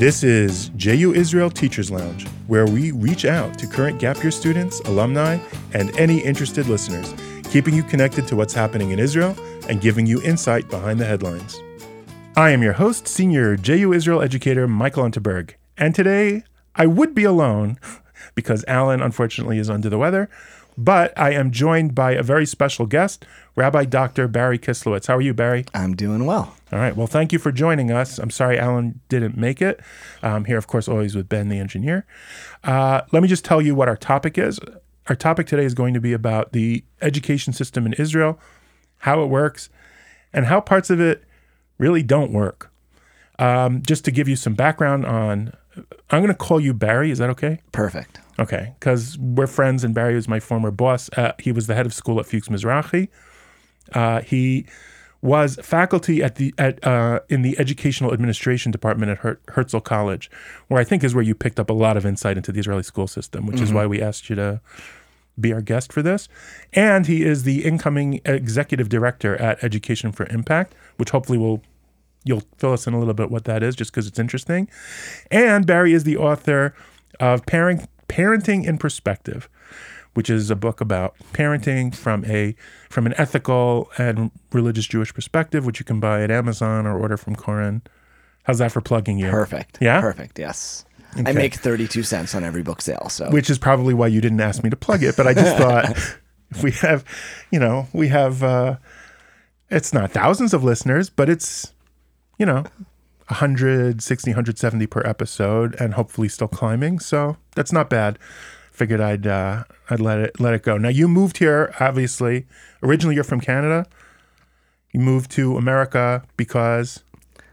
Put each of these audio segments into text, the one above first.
This is JU Israel Teachers Lounge, where we reach out to current gap year students, alumni, and any interested listeners, keeping you connected to what's happening in Israel and giving you insight behind the headlines. I am your host, senior JU Israel educator Michael Unterberg, and today I would be alone because Alan unfortunately is under the weather, but I am joined by a very special guest, Rabbi Dr. Barry Kislowicz. How are you, Barry? I'm doing well. All right. Well, thank you for joining us. I'm sorry Alan didn't make it. I'm here, of course, always with Ben, the engineer. Uh, let me just tell you what our topic is. Our topic today is going to be about the education system in Israel, how it works, and how parts of it really don't work. Um, just to give you some background on, I'm going to call you Barry. Is that okay? Perfect. Okay, because we're friends, and Barry was my former boss. Uh, he was the head of school at Fuchs Mizrahi. Uh, he was faculty at the at uh, in the educational administration department at Her- Herzog College, where I think is where you picked up a lot of insight into the Israeli school system, which is why we asked you to be our guest for this. And he is the incoming executive director at Education for Impact, which hopefully will you'll fill us in a little bit what that is, just because it's interesting. And Barry is the author of Parent, Parenting in Perspective, which is a book about parenting from a from an ethical and religious Jewish perspective, which you can buy at Amazon or order from Koren. How's that for plugging you? Perfect. Yeah? Perfect. Yes. I make 32 cents on every book sale. So Which is probably why you didn't ask me to plug it, but I just thought if we have, you know, we have uh it's not thousands of listeners, but it's you know, 160, 170 per episode and hopefully still climbing. So that's not bad. Figured I'd uh, I'd let it let it go. Now you moved here, obviously. Originally you're from Canada. You moved to America because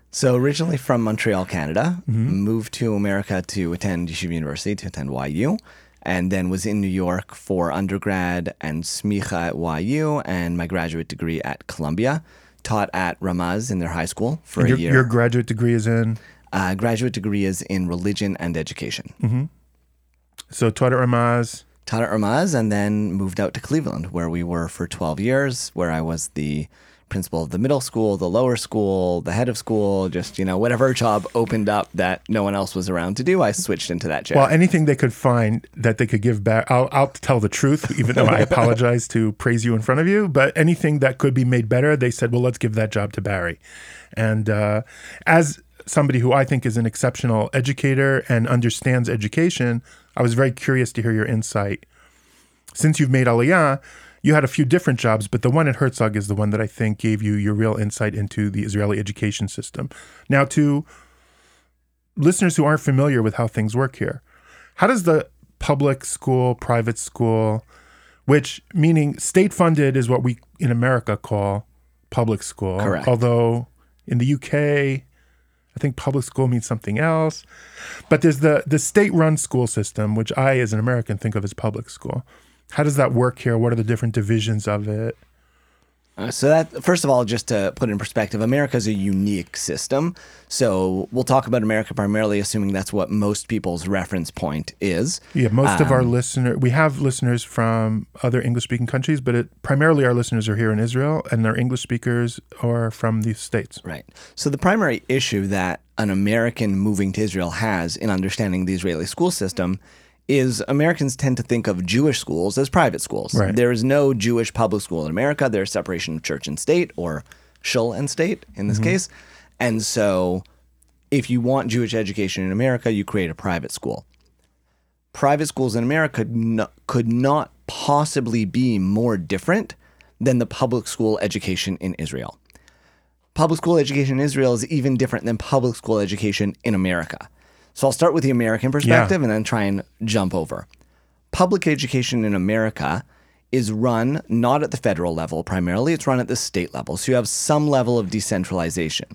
So originally from Montreal, Canada, Mm-hmm. moved to America to attend Yeshiva University, to attend YU, and then was in New York for undergrad and smicha at YU and my graduate degree at Columbia. Taught at Ramaz in their high school for your, a year. your graduate degree is in uh, graduate degree is in religion and education. so taught at Ramaz. taught at Ramaz and then moved out to Cleveland, where we were for 12 years, where I was the principal of the middle school, the lower school, the head of school, just, you know, whatever job opened up that no one else was around to do, I switched into that chair. Well, anything they could find that they could give back, I'll, I'll tell the truth, even though I apologize to praise you in front of you. But anything that could be made better, they said, well, let's give that job to Barry. And uh, as somebody who I think is an exceptional educator and understands education, I was very curious to hear your insight. Since you've made Aliyah, you had a few different jobs, but the one at Herzog is the one that I think gave you your real insight into the Israeli education system. Now, to listeners who aren't familiar with how things work here, how does the public school, private school, which meaning state funded is what we in America call public school. Correct. Although in the UK, I think public school means something else. But there's the the state run school system, which I as an American think of as public school. How does that work here? What are the different divisions of it? Uh, so that first of all, just to put it in perspective, America is a unique system. So we'll talk about America primarily, assuming that's what most people's reference point is. Yeah, most of our listener we have listeners from other English speaking countries, but it primarily our listeners are here in Israel and their English speakers are from the states. Right. So the primary issue that an American moving to Israel has in understanding the Israeli school system is Americans tend to think of Jewish schools as private schools. Right. There is no Jewish public school in America. There's separation of church and state, or shul and state in this mm-hmm. case. And so if you want Jewish education in America, you create a private school. Private schools in America no, could not possibly be more different than the public school education in Israel public school education in Israel is even different than public school education in America. So I'll start with the American perspective and then try and jump over. Public education in America is run not at the federal level primarily, it's run at the state level. So you have some level of decentralization.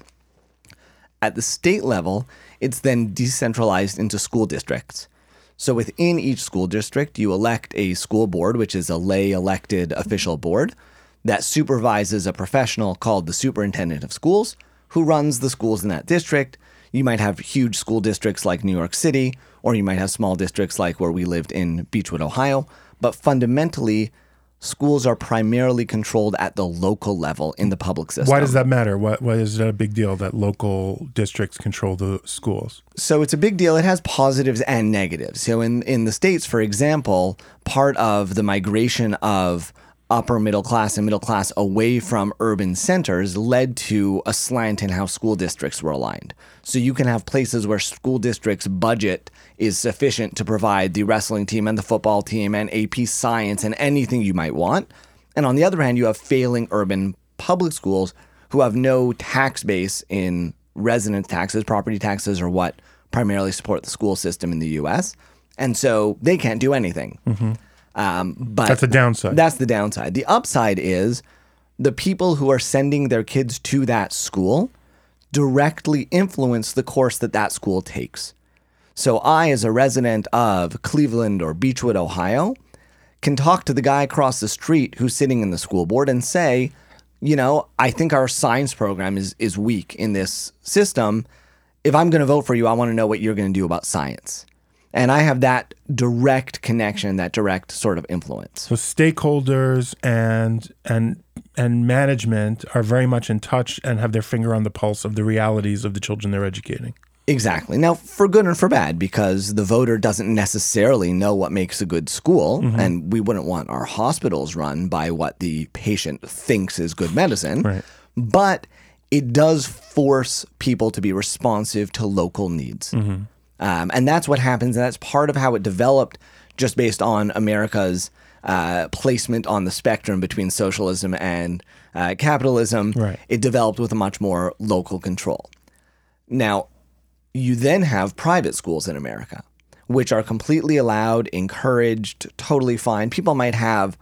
At the state level, it's then decentralized into school districts. So within each school district, you elect a school board, which is a lay elected official board that supervises a professional called the superintendent of schools who runs the schools in that district. You might have huge school districts like New York City, or you might have small districts like where we lived in Beachwood, Ohio. But fundamentally, schools are primarily controlled at the local level in the public system. Why does that matter? Why, why is that a big deal that local districts control the schools? So it's a big deal. It has positives and negatives. So in in the states, for example, part of the migration of upper middle class and middle class away from urban centers led to a slant in how school districts were aligned. So you can have places where school districts' budget is sufficient to provide the wrestling team and the football team and AP science and anything you might want. And on the other hand, you have failing urban public schools who have no tax base in residence taxes, property taxes, or what primarily support the school system in the US. And so they can't do anything. Mm-hmm. Um, but That's a downside. that's the downside. The upside is the people who are sending their kids to that school directly influence the course that that school takes. So I, as a resident of Cleveland or Beachwood, Ohio, can talk to the guy across the street who's sitting in the school board and say, you know, I think our science program is is weak in this system. If I'm going to vote for you, I want to know what you're going to do about science. And I have that direct connection, that direct sort of influence. So stakeholders and and and management are very much in touch and have their finger on the pulse of the realities of the children they're educating. Exactly. Now, for good and for bad, because the voter doesn't necessarily know what makes a good school, mm-hmm. and we wouldn't want our hospitals run by what the patient thinks is good medicine. Right. But it does force people to be responsive to local needs. Mm-hmm. Um, and that's what happens. And that's part of how it developed just based on America's uh, placement on the spectrum between socialism and uh, capitalism. Right. It developed with a much more local control. Now, you then have private schools in America, which are completely allowed, encouraged, totally fine. People might have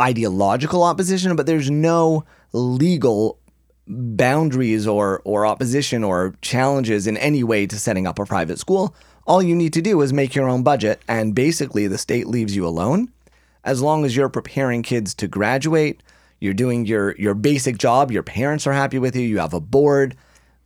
ideological opposition, but there's no legal boundaries or or opposition or challenges in any way to setting up a private school. All you need to do is make your own budget and basically the state leaves you alone as long as you're preparing kids to graduate, you're doing your your basic job, your parents are happy with you, you have a board,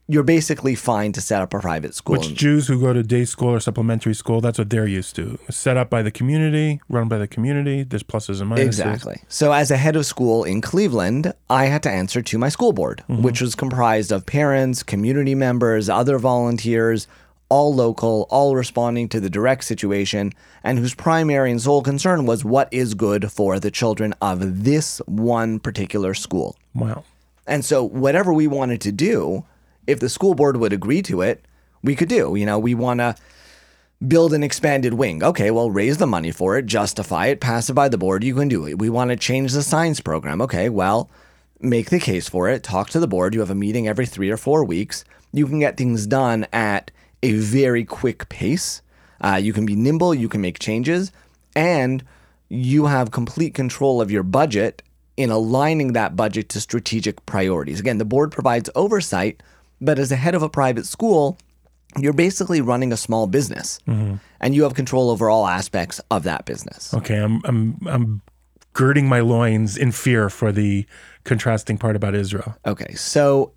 you're basically fine to set up a private school. Which Jews who go to day school or supplementary school, that's what they're used to. Set up by the community, run by the community. There's pluses and minuses. Exactly. So, as a head of school in Cleveland, I had to answer to my school board, mm-hmm. which was comprised of parents, community members, other volunteers, all local, all responding to the direct situation, and whose primary and sole concern was what is good for the children of this one particular school. Wow. And so, whatever we wanted to do, if the school board would agree to it, we could do. You know, we want to build an expanded wing. Okay, well, raise the money for it, justify it, pass it by the board. You can do it. We want to change the science program. Okay, well, make the case for it, talk to the board. You have a meeting every three or four weeks. You can get things done at a very quick pace. Uh, you can be nimble, you can make changes, and you have complete control of your budget in aligning that budget to strategic priorities. Again, the board provides oversight, but as a head of a private school, you're basically running a small business and you have control over all aspects of that business. Okay, I'm I'm I'm girding my loins in fear for the contrasting part about Israel. Okay, so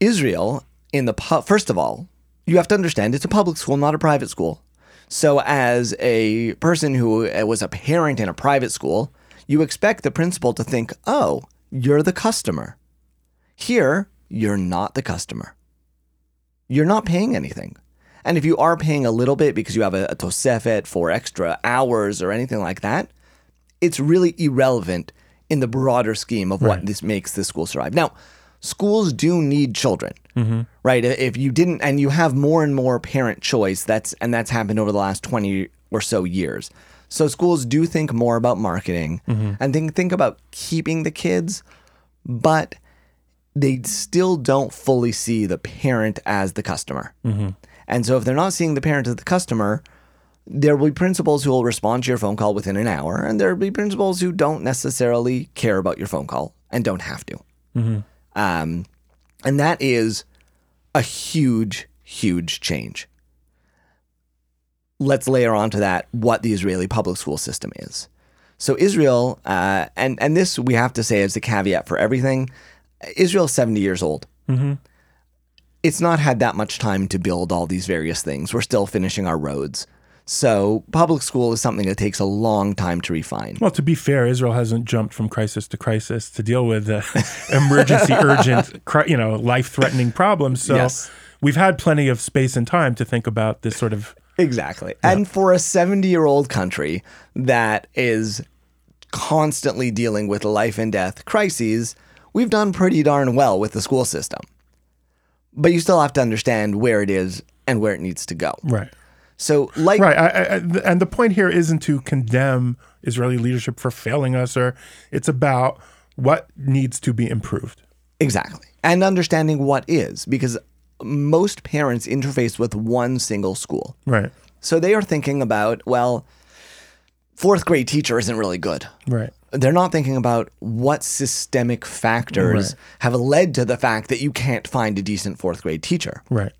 Israel, in the pu- first of all, you have to understand it's a public school, not a private school. So, as a person who uh, was a parent in a private school, you expect the principal to think, oh, you're the customer. Here, you're not the customer. You're not paying anything. And if you are paying a little bit because you have a, a tosefet for extra hours or anything like that, it's really irrelevant in the broader scheme of what Right. this makes the school survive. Now, schools do need children, mm-hmm. right? If you didn't, and you have more and more parent choice, that's and that's happened over the last twenty or so years. So schools do think more about marketing mm-hmm. and think think about keeping the kids, but they still don't fully see the parent as the customer. And so if they're not seeing the parent as the customer, there will be principals who will respond to your phone call within an hour, and there will be principals who don't necessarily care about your phone call and don't have to. Um, and that is a huge, huge change. Let's layer onto that what the Israeli public school system is. So Israel, uh, and and this we have to say as a caveat for everything, Israel's seventy years old. It's not had that much time to build all these various things. We're still finishing our roads. So public school is something that takes a long time to refine. Well, to be fair, Israel hasn't jumped from crisis to crisis to deal with uh, emergency, urgent, you know, life-threatening problems. So Yes. we've had plenty of space and time to think about this sort of. Exactly. And for a 70 year old country that is constantly dealing with life and death crises, we've done pretty darn well with the school system. But you still have to understand where it is and where it needs to go. Right. So, like, Right. I, I, and the point here isn't to condemn Israeli leadership for failing us, or it's about what needs to be improved. exactly. And understanding what is, because most parents interface with one single school. Right. So they are thinking about, well, fourth grade teacher isn't really good. Right. they're not thinking about what systemic factors Right. have led to the fact that you can't find a decent fourth grade teacher. Right.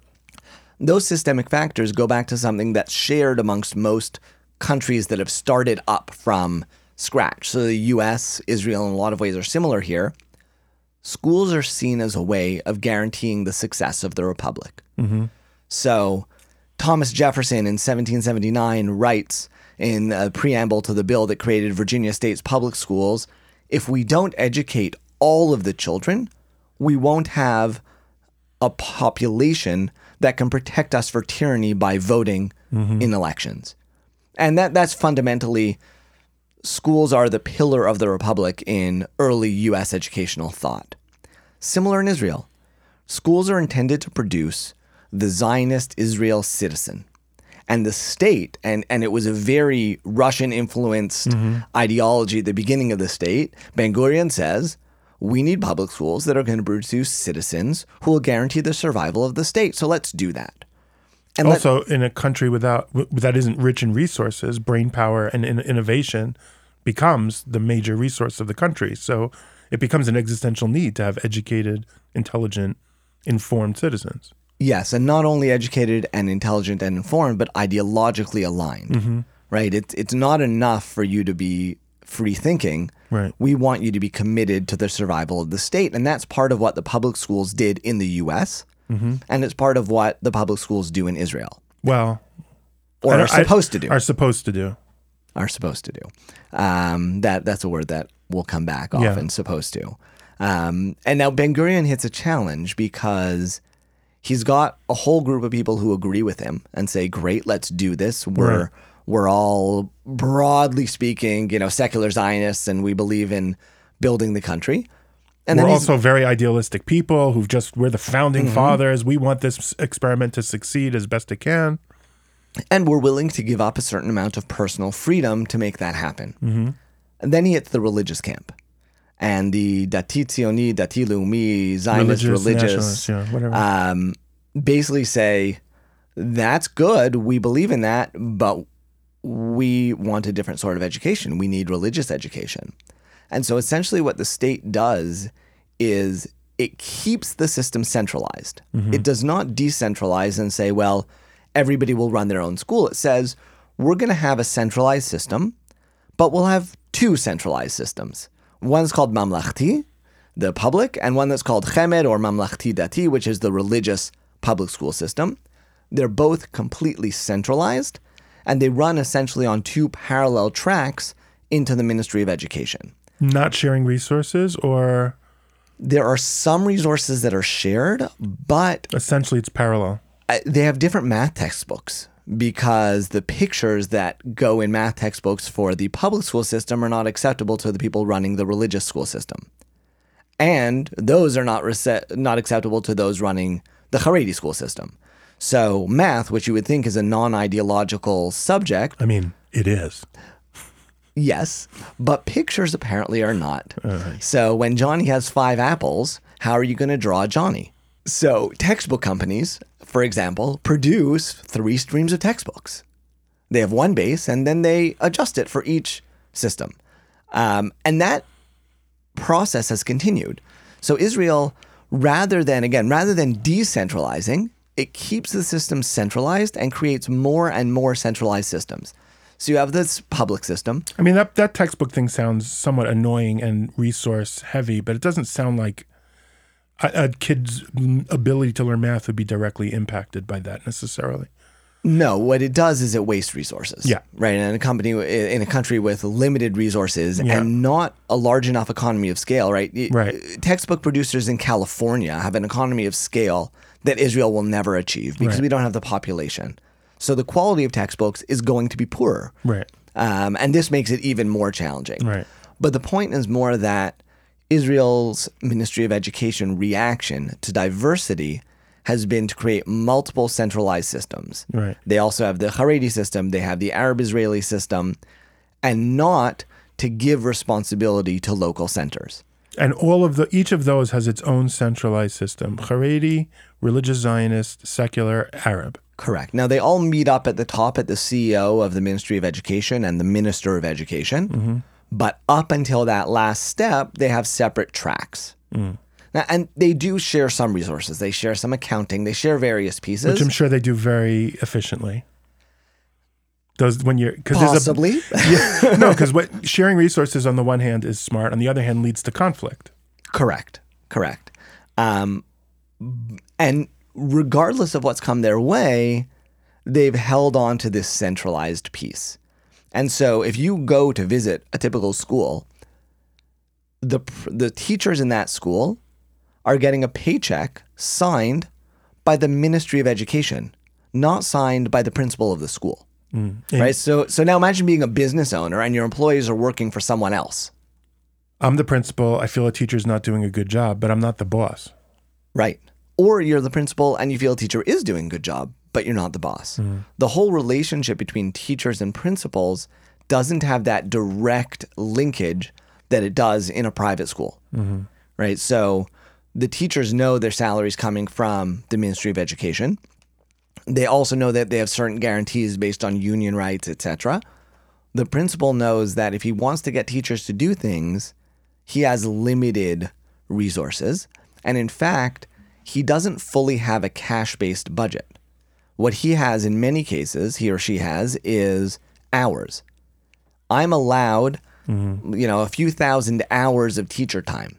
Those systemic factors go back to something that's shared amongst most countries that have started up from scratch. So the US, Israel, in a lot of ways are similar here. Schools are seen as a way of guaranteeing the success of the republic. Mm-hmm. So Thomas Jefferson in 1779 writes in a preamble to the bill that created Virginia State's public schools if we don't educate all of the children, we won't have a population that can protect us for tyranny by voting mm-hmm. in elections. And that that's fundamentally schools are the pillar of the republic in early US educational thought. Similar in Israel. Schools are intended to produce the Zionist Israel citizen. And the state, and, and it was a very Russian influenced mm-hmm. ideology at the beginning of the state. Ben Gurion says, we need public schools that are going to produce citizens who will guarantee the survival of the state. So let's do that. And let- Also, in a country without that isn't rich in resources, brain power and in- innovation becomes the major resource of the country. So it becomes an existential need to have educated, intelligent, informed citizens. Yes, and not only educated and intelligent and informed, but ideologically aligned. Right? It's it's not enough for you to be free thinking. Right. We want you to be committed to the survival of the state, and that's part of what the public schools did in the U.S. And it's part of what the public schools do in Israel, Well, or are supposed to do. Are supposed to do. are supposed to do. Um, that that's a word that will come back Yeah. often. Supposed to. Um, and now Ben Gurion hits a challenge because he's got a whole group of people who agree with him and say, "Great, let's do this. We're Right. we're all broadly speaking, you know, secular Zionists, and we believe in building the country." And we're then also very idealistic people who've just we're the founding Mm-hmm. fathers. We want this experiment to succeed as best it can. and we're willing to give up a certain amount of personal freedom to make that happen. Mm-hmm. And then he hits the religious camp. And the Dati Tzioni, Dati Leumi, Zionist Religious, religious, yeah, whatever. um, basically say, that's good. We believe in that, but we want a different sort of education. We need religious education. And so essentially, what the state does is it keeps the system centralized. It does not decentralize and say, well, everybody will run their own school. It says, we're going to have a centralized system, but we'll have two centralized systems. One's called Mamlachti, the public, and one that's called Chemed or Mamlachti Dati, which is the religious public school system. They're both completely centralized, and they run essentially on two parallel tracks into the Ministry of Education. Not sharing resources, or There are some resources that are shared, but essentially it's parallel. they have different math textbooks because the pictures that go in math textbooks for the public school system are not acceptable to the people running the religious school system. And those are not rece- not acceptable to those running the Haredi school system. So math, which you would think is a non-ideological subject, I mean, it is. Yes, but pictures apparently are not. Uh-huh. So when Johnny has five apples, how are you going to draw Johnny? So textbook companies, for example, produce three streams of textbooks. They have one base and then they adjust it for each system. Um, and that process has continued. So Israel, rather than, again, rather than decentralizing, it keeps the system centralized and creates more and more centralized systems. So you have this public system. I mean, that, that textbook thing sounds somewhat annoying and resource heavy, but it doesn't sound like a, a kid's ability to learn math would be directly impacted by that necessarily. No, what it does is it wastes resources. Yeah. Right. And in a company in a country with limited resources Yeah. and not a large enough economy of scale, right? Right. Textbook producers in California have an economy of scale that Israel will never achieve because Right. we don't have the population. So the quality of textbooks is going to be poorer. Right. Um, and this makes it even more challenging. Right. But the point is more that Israel's Ministry of Education reaction to diversity has been to create multiple centralized systems. Right. They also have the Haredi system, they have the Arab Israeli system, and not to give responsibility to local centers. And all of the each of those has its own centralized system: Haredi, religious Zionist, secular, Arab. Correct. Now, they all meet up at the top at the CEO of the Ministry of Education and the Minister of Education. Mm-hmm. But up until that last step, they have separate tracks. Now, and they do share some resources. They share some accounting. They share various pieces. which I'm sure they do very efficiently. Those when you're because there's a Possibly. yeah, no because what sharing resources on the one hand is smart, on the other hand leads to conflict. Correct. Correct. Um, and regardless of what's come their way, they've held on to this centralized piece. And so if you go to visit a typical school, the the teachers in that school are getting a paycheck signed by the Ministry of Education, not signed by the principal of the school. Mm, right? So so now imagine being a business owner and your employees are working for someone else. I'm the principal. I feel a teacher's not doing a good job, but I'm not the boss. Right. Or you're the principal and you feel a teacher is doing a good job, but you're not the boss. Mm-hmm. The whole relationship between teachers and principals doesn't have that direct linkage that it does in a private school. Mm-hmm. Right. So the teachers know their salaries coming from the Ministry of Education. They also know that they have certain guarantees based on union rights, etc. The principal knows that if he wants to get teachers to do things, he has limited resources. And in fact, he doesn't fully have a cash based budget. What he has in many cases, he or she has, is hours. I'm allowed, you know, a few thousand hours of teacher time,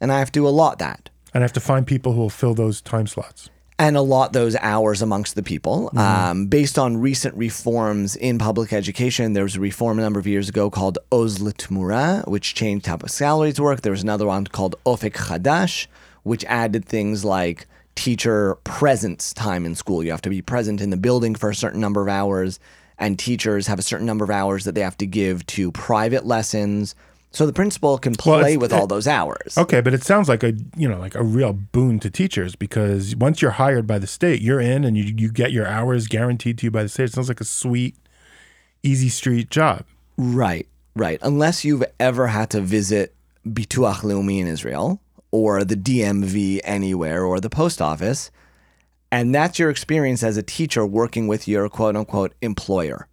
and I have to allot that And I have to find people who will fill those time slots. and allot those hours amongst the people. Mm-hmm. Um, based on recent reforms in public education, there was a reform a number of years ago called Oz L'Tmura, which changed how salaries work. There was another one called Ofek Chadash, which added things like teacher presence time in school. You have to be present in the building for a certain number of hours, and teachers have a certain number of hours that they have to give to private lessons. So the principal can play it's- with all those hours. Okay, but it sounds like a you know like a real boon to teachers because once you're hired by the state, you're in and you you get your hours guaranteed to you by the state. It sounds like a sweet, easy street job. Right, right. Unless you've ever had to visit Bituach Leumi in Israel or the DMV anywhere or the post office, and that's your experience as a teacher working with your quote unquote employer.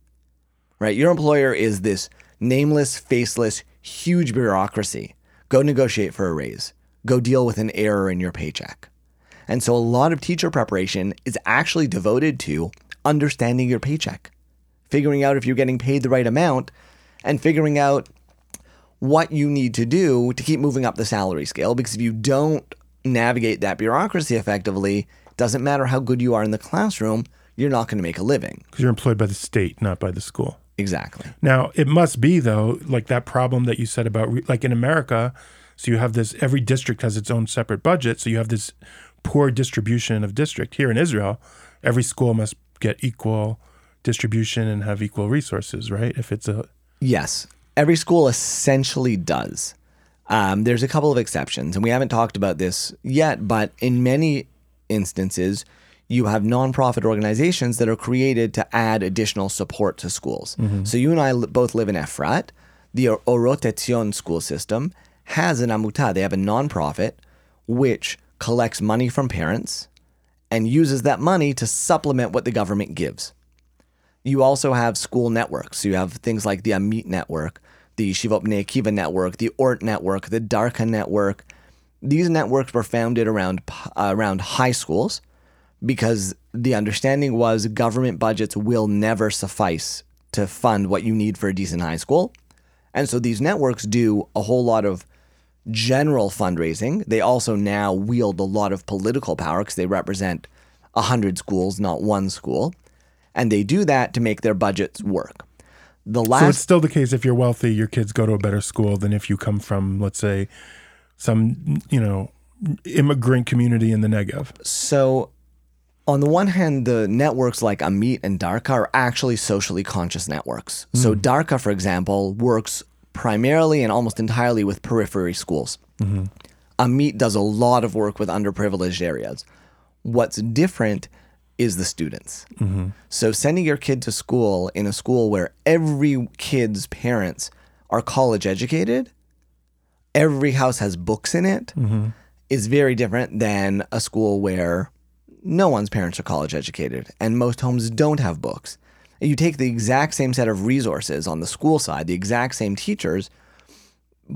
Right? Your employer is this nameless, faceless, huge bureaucracy. Go negotiate for a raise. Go deal with an error in your paycheck. And so a lot of teacher preparation is actually devoted to understanding your paycheck, figuring out if you're getting paid the right amount, and figuring out what you need to do to keep moving up the salary scale. Because if you don't navigate that bureaucracy effectively, doesn't matter how good you are in the classroom, you're not going to make a living. because you're employed by the state, not by the school. Exactly. Now, it must be though, like that problem that you said about, re- like in America, so you have this. Every district has its own separate budget, so you have this poor distribution of district. Here in Israel, every school must get equal distribution and have equal resources, right? If it's a Yes, every school essentially does. Um, there's a couple of exceptions, and we haven't talked about this yet, but in many instances, you have nonprofit organizations that are created to add additional support to schools. So you and I li- both live in Efrat. The Or- school system has an amuta. They have a nonprofit which collects money from parents and uses that money to supplement what the government gives. You also have school networks. So you have things like the Amit network, the Shivot Bnei Akiva network, the Ort network, the Darca network. These networks were founded around uh, around high schools because the understanding was government budgets will never suffice to fund what you need for a decent high school. And so these networks do a whole lot of general fundraising. They also now wield a lot of political power because they represent 100 schools, not one school. And they do that to make their budgets work. The So it's still the case if you're wealthy, your kids go to a better school than if you come from, let's say, some you know immigrant community in the Negev. So, on the one hand, the networks like Amit and Darca are actually socially conscious networks. So, hmm. Darca, for example, works primarily and almost entirely with periphery schools. Mm-hmm. Amit does a lot of work with underprivileged areas. What's different is the students. So, sending your kid to school in a school where every kid's parents are college educated, every house has books in it, is very different than a school where no one's parents are college educated and most homes don't have books. You take the exact same set of resources on the school side, the exact same teachers,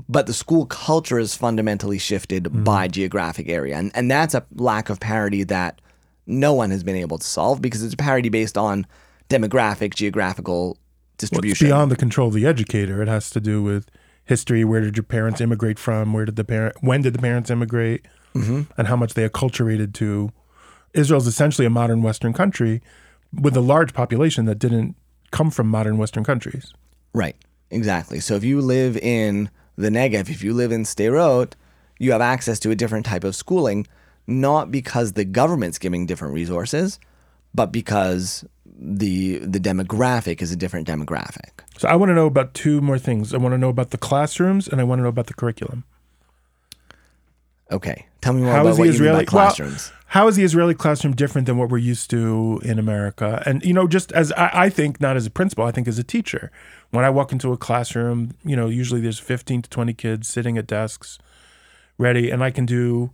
but the school culture is fundamentally shifted mm-hmm. by geographic area. And, and that's a lack of parity that no one has been able to solve because it's a parity based on demographic, geographical Well, it's distribution. beyond the control of the educator. It has to do with history. Where did your parents immigrate from? Where did the parent? When did the parents immigrate? Mm-hmm. And how much they acculturated to. Israel's essentially a modern Western country with a large population that didn't come from modern Western countries. Right. Exactly. So if you live in the Negev, if you live in Sderot, you have access to a different type of schooling, not because the government's giving different resources, but because the the demographic is a different demographic. So I want to know about two more things. I want to know about the classrooms and I want to know about the curriculum. Okay. Tell me more How about is what the you mean by Israeli well, classrooms. how is the Israeli classroom different than what we're used to in America? And you know, just as I, I think, not as a principal, I think as a teacher. When I walk into a classroom, you know, usually there's 15 to 20 kids sitting at desks, ready, and I can do,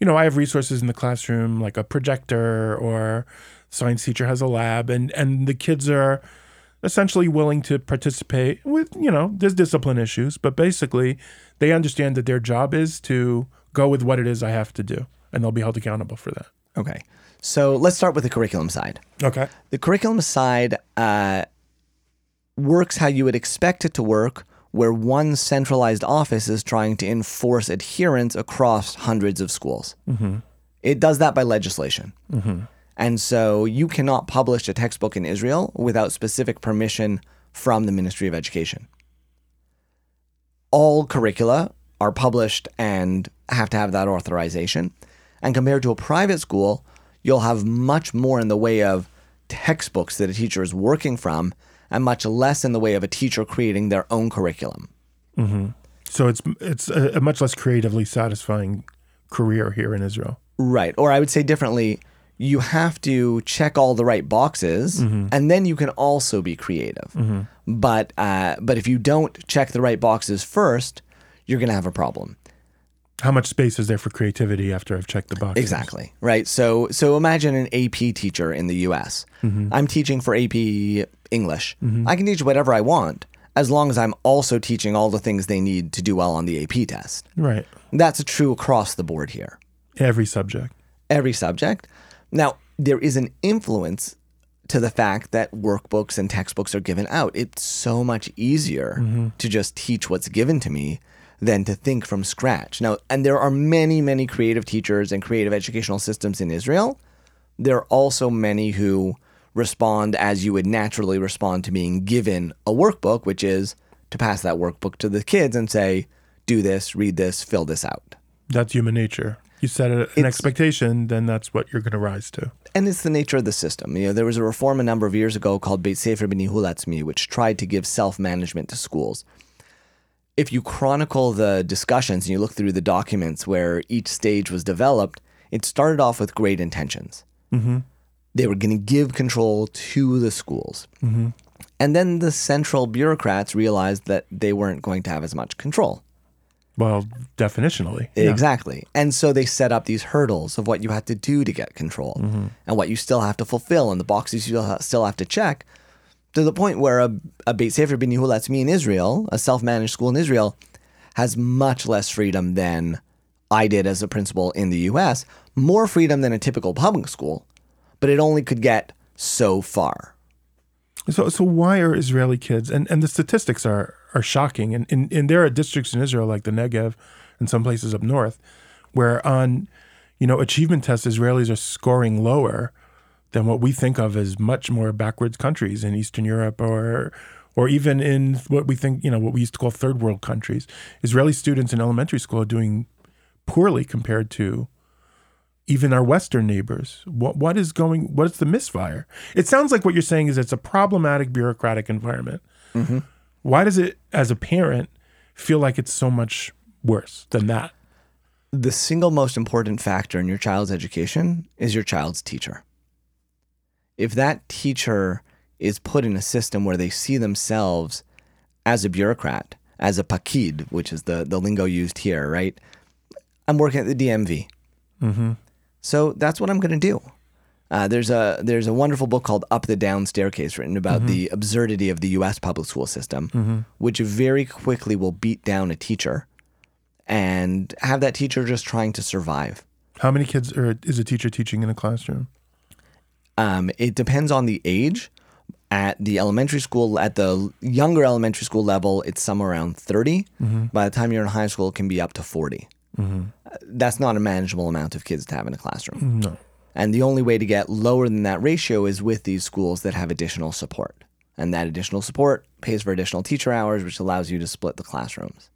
you know, I have resources in the classroom like a projector or science teacher has a lab, and and the kids are essentially willing to participate with you know there's discipline issues but basically they understand that their job is to go with what it is i have to do and they'll be held accountable for that Okay. So let's start with the curriculum side. okay The curriculum side uh, works how you would expect it to work, where one centralized office is trying to enforce adherence across hundreds of schools. Mm-hmm. It does that by legislation. Mm-hmm. And so you cannot publish a textbook in Israel without specific permission from the Ministry of Education. All curricula are published and have to have that authorization. And compared to a private school, you'll have much more in the way of textbooks that a teacher is working from and much less in the way of a teacher creating their own curriculum. Mm-hmm. so it's it's a, a much less creatively satisfying career here in israel Right. Or I would say differently, you have to check all the right boxes mm-hmm. and then you can also be creative. Mm-hmm. But uh, but if you don't check the right boxes first, you're going to have a problem. how much space is there for creativity after i've checked the box Exactly. Right. So so imagine an AP teacher in the US. I'm teaching for AP English. Mm-hmm. I can teach whatever I want as long as I'm also teaching all the things they need to do well on the AP test. right That's true across the board here. every subject Every subject. Now, there is an influence to the fact that workbooks and textbooks are given out. It's so much easier mm-hmm. to just teach what's given to me than to think from scratch. Now, and there are many, many creative teachers and creative educational systems in Israel. There are also many who respond as you would naturally respond to being given a workbook, which is to pass that workbook to the kids and say, do this, read this, fill this out. that's human nature you set a, an expectation then that's what you're going to rise to and it's the nature of the system. You know, there was a reform a number of years ago called Beit Sefer B'Nihul Atzmi, which tried to give self-management to schools. If you chronicle the discussions and you look through the documents where each stage was developed, it started off with great intentions. Mm-hmm. They were going to give control to the schools. Mm-hmm. And then the central bureaucrats realized that they weren't going to have as much control. well definitionally yeah. Exactly. And so they set up these hurdles of what you have to do to get control mm-hmm. and what you still have to fulfill and the boxes you still have to check to the point where a, a Beit Sefer Yehul Atzmi in Israel, a self-managed school in Israel, has much less freedom than I did as a principal in the U.S., more freedom than a typical public school, but it only could get so far. So, so why are Israeli kids and, and the statistics are are shocking and, and and there are districts in Israel like the Negev and some places up north where on you know achievement tests Israelis are scoring lower than what we think of as much more backwards countries in Eastern Europe or or even in what we think, you know, what we used to call third world countries. Israeli students in elementary school are doing poorly compared to even our Western neighbors. What what is going? What is the misfire? It sounds like what you're saying is it's a problematic bureaucratic environment. Mm-hmm. Why does it, as a parent, feel like it's so much worse than that? The single most important factor in your child's education is your child's teacher. If that teacher is put in a system where they see themselves as a bureaucrat, as a pakid, which is the, the lingo used here, right? I'm working at the DMV. Mm-hmm. So that's what I'm going to do. Uh, there's a there's a wonderful book called Up the Down Staircase written about Mm-hmm. the absurdity of the U.S. public school system, which very quickly will beat down a teacher and have that teacher just trying to survive. How many kids are, is a teacher teaching in a classroom? Um, it depends on the age. At the elementary school, at the younger elementary school level, it's somewhere around 30. By the time you're in high school, it can be up to 40. Uh, That's not a manageable amount of kids to have in a classroom. No. And the only way to get lower than that ratio is with these schools that have additional support. And that additional support pays for additional teacher hours, which allows you to split the classrooms.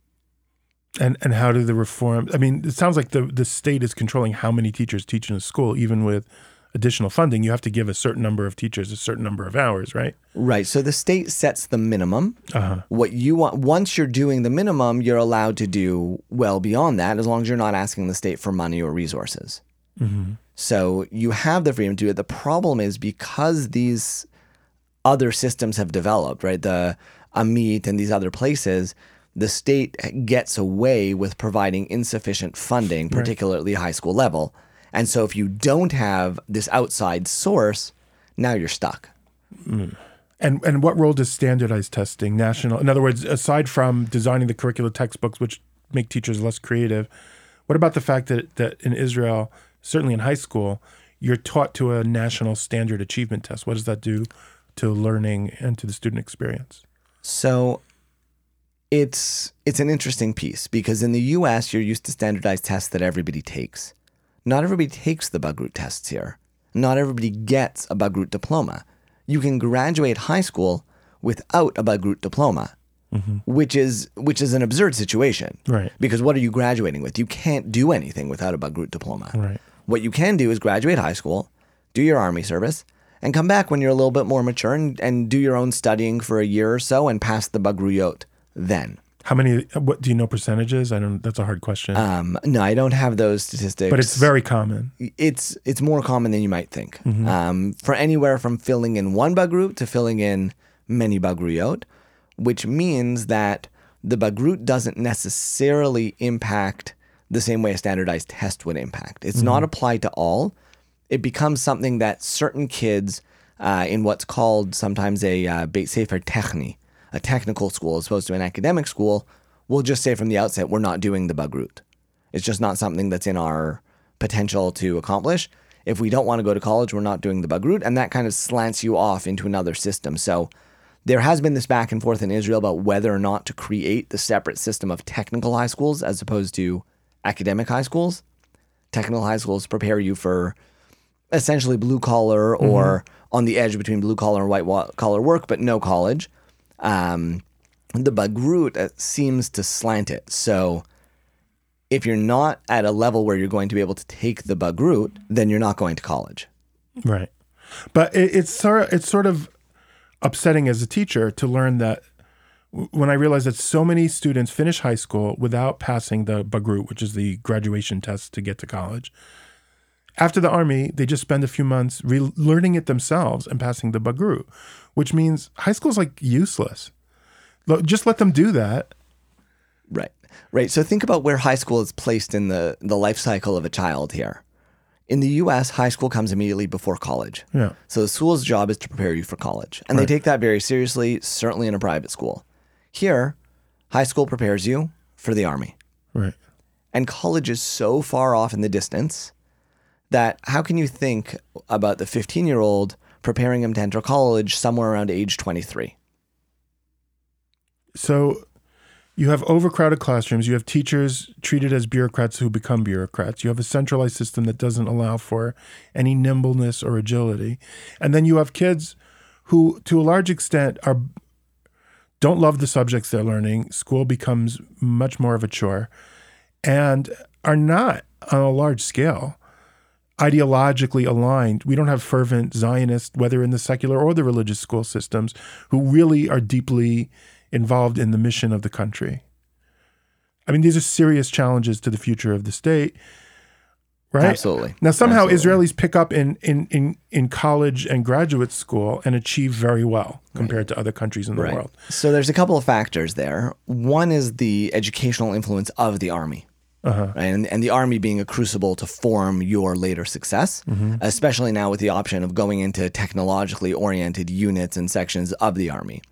And and how do the reform? I mean, it sounds like the the state is controlling how many teachers teach in a school, even with additional funding. You have to give a certain number of teachers a certain number of hours, right? Right. So the state sets the minimum. Uh-huh. What you want, once you're doing the minimum, you're allowed to do well beyond that as long as you're not asking the state for money or resources. So you have the freedom to do it. The problem is because these other systems have developed, right? The Amit and these other places, the state gets away with providing insufficient funding, particularly high school level. And so if you don't have this outside source, now you're stuck. Mm. And and what role does standardized testing, national, in other words, aside from designing the curricular textbooks, which make teachers less creative, what about the fact that that in Israel, certainly in high school, you're taught to a national standard achievement test? What does that do to learning and to the student experience? So it's it's an interesting piece because in the US you're used to standardized tests that everybody takes. Not everybody takes the Bagrut tests here. Not everybody gets a Bagrut diploma. You can graduate high school without a Bagrut diploma, mm-hmm. which is which is an absurd situation. Right. Because what are you graduating with? You can't do anything without a Bagrut diploma. Right. What you can do is graduate high school, do your army service, and come back when you're a little bit more mature and, and do your own studying for a year or so and pass the Bagruyot then. How many? What do you know percentages? I don't. That's a hard question, Um, no, I don't have those statistics. but it's very common. it's it's more common than you might think. Um, for anywhere from filling in one bagrut to filling in many bagruyot, which means that the bagrut doesn't necessarily impact the same way a standardized test would impact. It's not applied to all. It becomes something that certain kids uh, in what's called sometimes a uh, Beit Sefer Techni, a technical school as opposed to an academic school, we'll just say from the outset, we're not doing the bagrut. It's just not something that's in our potential to accomplish. If we don't want to go to college, we're not doing the bagrut, and that kind of slants you off into another system. So there has been this back and forth in Israel about whether or not to create the separate system of technical high schools as opposed to academic high schools. Technical high schools prepare you for essentially blue collar or mm-hmm. on the edge between blue collar and white collar work, but no college. Um, the bagrut uh, seems to slant it. So if you're not at a level where you're going to be able to take the bagrut, then you're not going to college. Right. But it, it's sort of, it's sort of upsetting as a teacher to learn that when I realized that so many students finish high school without passing the bagrut, which is the graduation test to get to college. After the army, they just spend a few months re- learning it themselves and passing the bagrut, which means high school's like useless. Just let them do that. Right. Right. So think about where high school is placed in the, the life cycle of a child here. In the US, high school comes immediately before college. Yeah. So the school's job is to prepare you for college. And they take that very seriously, certainly in a private school. Here, high school prepares you for the army. Right. And college is so far off in the distance that how can you think about the 15 year old preparing him to enter college somewhere around age 23? So You have overcrowded classrooms. You have teachers treated as bureaucrats who become bureaucrats. You have a centralized system that doesn't allow for any nimbleness or agility. And then you have kids who, to a large extent, are don't love the subjects they're learning. School becomes much more of a chore and are not on a large scale ideologically aligned. We don't have fervent Zionists, whether in the secular or the religious school systems, who really are deeply involved in the mission of the country. I mean, these are serious challenges to the future of the state. Right? Absolutely. Now somehow Absolutely. Israelis pick up in, in, in, in college and graduate school and achieve very well compared to other countries in the world. So there's a couple of factors there. One is the educational influence of the army. Uh-huh. Right? And, and the army being a crucible to form your later success, Mm-hmm. especially now with the option of going into technologically oriented units and sections of the army.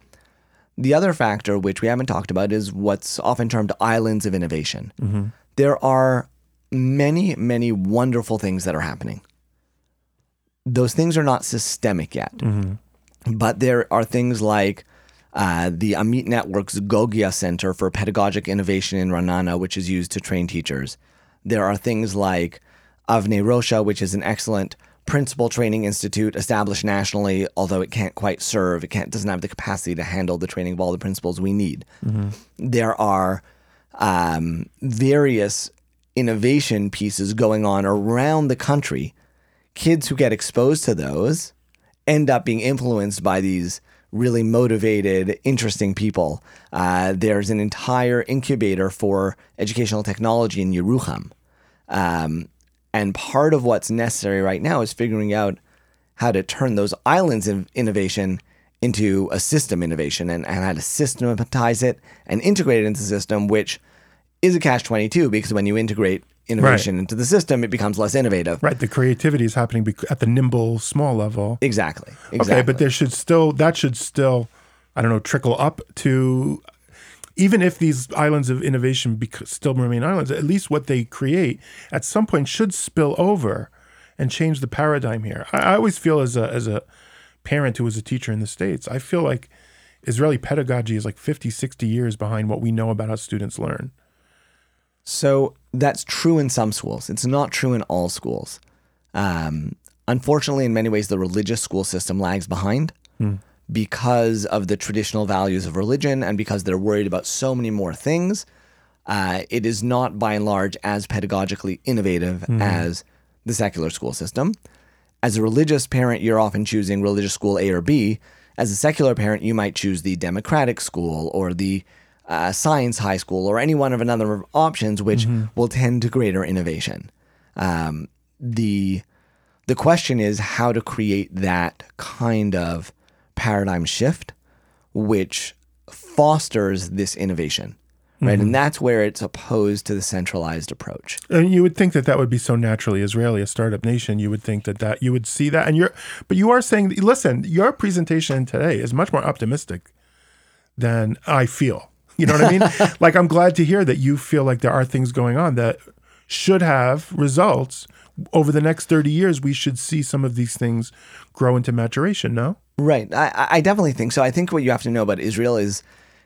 The other factor, which we haven't talked about, is what's often termed islands of innovation. Mm-hmm. There are many, many wonderful things that are happening. Those things are not systemic yet, but there are things like uh, the Amit Network's Gogia Center for Pedagogic Innovation in Ra'anana, which is used to train teachers. There are things like Avney Rosha, which is an excellent principal training institute established nationally, although it can't quite serve, it can't doesn't have the capacity to handle the training of all the principals we need. There are um, various innovation pieces going on around the country. Kids who get exposed to those end up being influenced by these really motivated, interesting people. Uh, there's an entire incubator for educational technology in Yerucham. Um, and part of what's necessary right now is figuring out how to turn those islands of innovation into a system innovation and, and how to systematize it and integrate it into the system, which is a catch 22 because when you integrate innovation into the system, it becomes less innovative. Right. The creativity is happening bec- at the nimble, small level. Exactly. exactly. Okay, but there should still that should still, I don't know, trickle up to even if these islands of innovation bec- still remain islands. At least what they create at some point should spill over and change the paradigm here. I, I always feel as a as a parent who was a teacher in the states, I feel like Israeli pedagogy is like 50, 60 years behind what we know about how students learn. So that's true in some schools. It's not true in all schools. Um, unfortunately, in many ways, the religious school system lags behind because of the traditional values of religion and because they're worried about so many more things. Uh, it is not, by and large, as pedagogically innovative as the secular school system. As a religious parent, you're often choosing religious school A or B. As a secular parent, you might choose the democratic school or the uh, science high school or any one of another of options, which will tend to greater innovation. Um, the the question is how to create that kind of paradigm shift, which fosters this innovation, right? And that's where it's opposed to the centralized approach. And you would think that that would be so naturally Israeli, a startup nation. You would think that that you would see that, and you're, but you are saying, listen, your presentation today is much more optimistic than I feel. You know what I mean? like I'm glad to hear that you feel like there are things going on that should have results over the next 30 years. We should see some of these things grow into maturation. No. Right. I, I- definitely think so. I think what you have to know about Israel is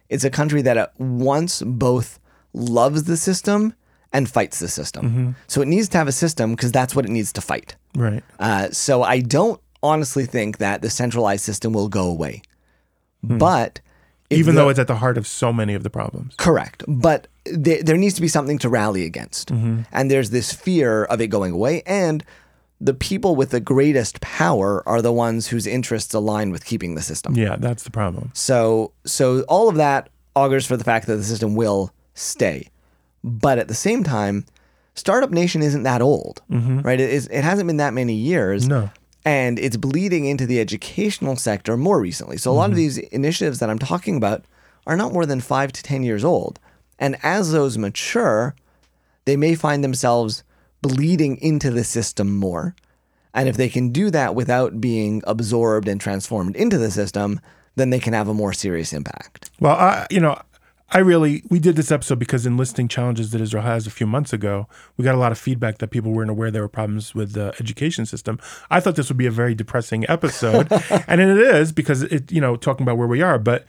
it's a country that at once both loves the system and fights the system. So it needs to have a system because that's what it needs to fight. Right. Uh, so I don't honestly think that the centralized system will go away. But if Even the- though it's at the heart of so many of the problems. Correct. But there, there needs to be something to rally against. Mm-hmm. And there's this fear of it going away. And the people with the greatest power are the ones whose interests align with keeping the system. Yeah, that's the problem. So, so all of that augurs for the fact that the system will stay. But at the same time, Startup Nation isn't that old, mm-hmm. right? It, is, it hasn't been that many years. No. And it's bleeding into the educational sector more recently. So a lot of mm-hmm. these initiatives that I'm talking about are not more than five to 10 years old. And as those mature, they may find themselves bleeding into the system more. And if they can do that without being absorbed and transformed into the system, then they can have a more serious impact. Well, I, you know, I really we did this episode because in listing challenges that Israel has a few months ago, we got a lot of feedback that people weren't aware there were problems with the education system. I thought this would be a very depressing episode, and it is because it, you know, talking about where we are. But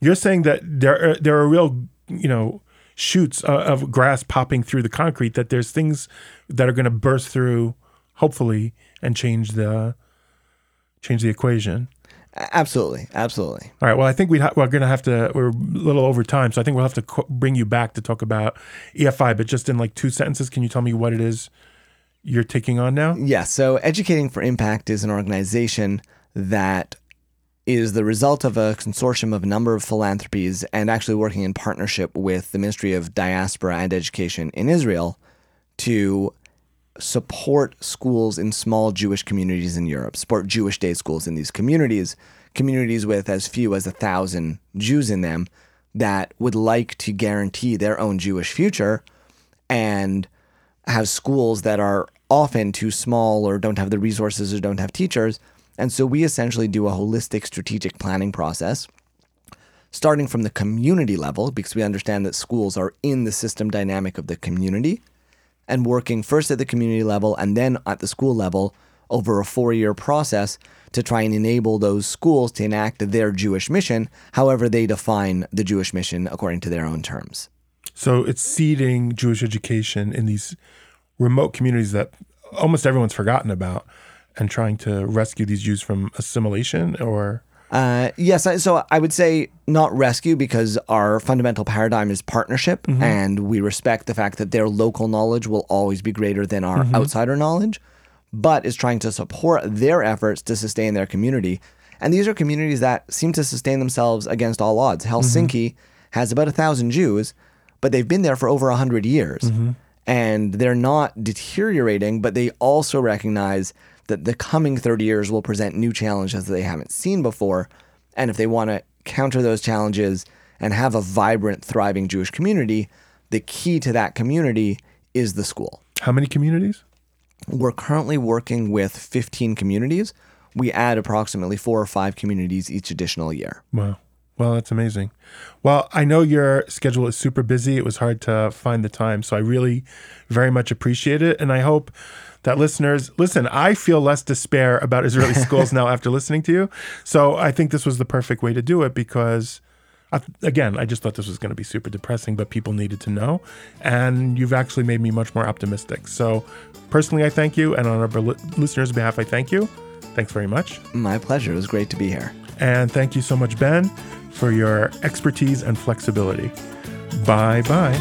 you're saying that there are, there are real you know shoots uh, of grass popping through the concrete. That there's things that are going to burst through, hopefully, and change the change the equation. Absolutely, absolutely. All right. Well, I think we ha- we're going to have to. We're a little over time, so I think we'll have to co- bring you back to talk about EFI. But just in like two sentences, can you tell me what it is you're taking on now? Yes. So, Educating for Impact is an organization that is the result of a consortium of a number of philanthropies and actually working in partnership with the Ministry of Diaspora and Education in Israel to support schools in small Jewish communities in Europe, support Jewish day schools in these communities, communities with as few as a thousand Jews in them that would like to guarantee their own Jewish future and have schools that are often too small or don't have the resources or don't have teachers. And so we essentially do a holistic strategic planning process starting from the community level because we understand that schools are in the system dynamic of the community and working first at the community level and then at the school level over a four year process to try and enable those schools to enact their Jewish mission, however they define the Jewish mission according to their own terms. So it's seeding Jewish education in these remote communities that almost everyone's forgotten about and trying to rescue these Jews from assimilation or uh, yes, so I would say not rescue because our fundamental paradigm is partnership, mm-hmm. and we respect the fact that their local knowledge will always be greater than our mm-hmm. outsider knowledge, but is trying to support their efforts to sustain their community. And these are communities that seem to sustain themselves against all odds. Helsinki mm-hmm. has about a thousand Jews, but they've been there for over a hundred years, mm-hmm. and they're not deteriorating, but they also recognize that the coming 30 years will present new challenges that they haven't seen before. And if they want to counter those challenges and have a vibrant, thriving Jewish community, the key to that community is the school. How many communities? We're currently working with 15 communities. We add approximately four or five communities each additional year. Wow. Well, that's amazing. Well, I know your schedule is super busy. It was hard to find the time. So I really very much appreciate it. And I hope that listeners listen. I feel less despair about Israeli schools now after listening to you. So I think this was the perfect way to do it because. I, again, I just thought this was going to be super depressing, but people needed to know. And you've actually made me much more optimistic. So, personally, I thank you. And on our listeners' behalf, I thank you. Thanks very much. My pleasure. It was great to be here. And thank you so much, Ben, for your expertise and flexibility. Bye bye.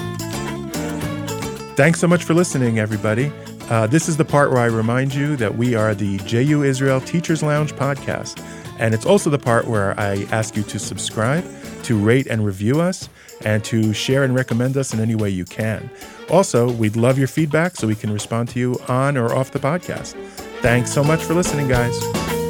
Thanks so much for listening, everybody. Uh, this is the part where I remind you that we are the JU Israel Teachers Lounge podcast. And it's also the part where I ask you to subscribe, to rate and review us, and to share and recommend us in any way you can. Also, we'd love your feedback so we can respond to you on or off the podcast. Thanks so much for listening, guys.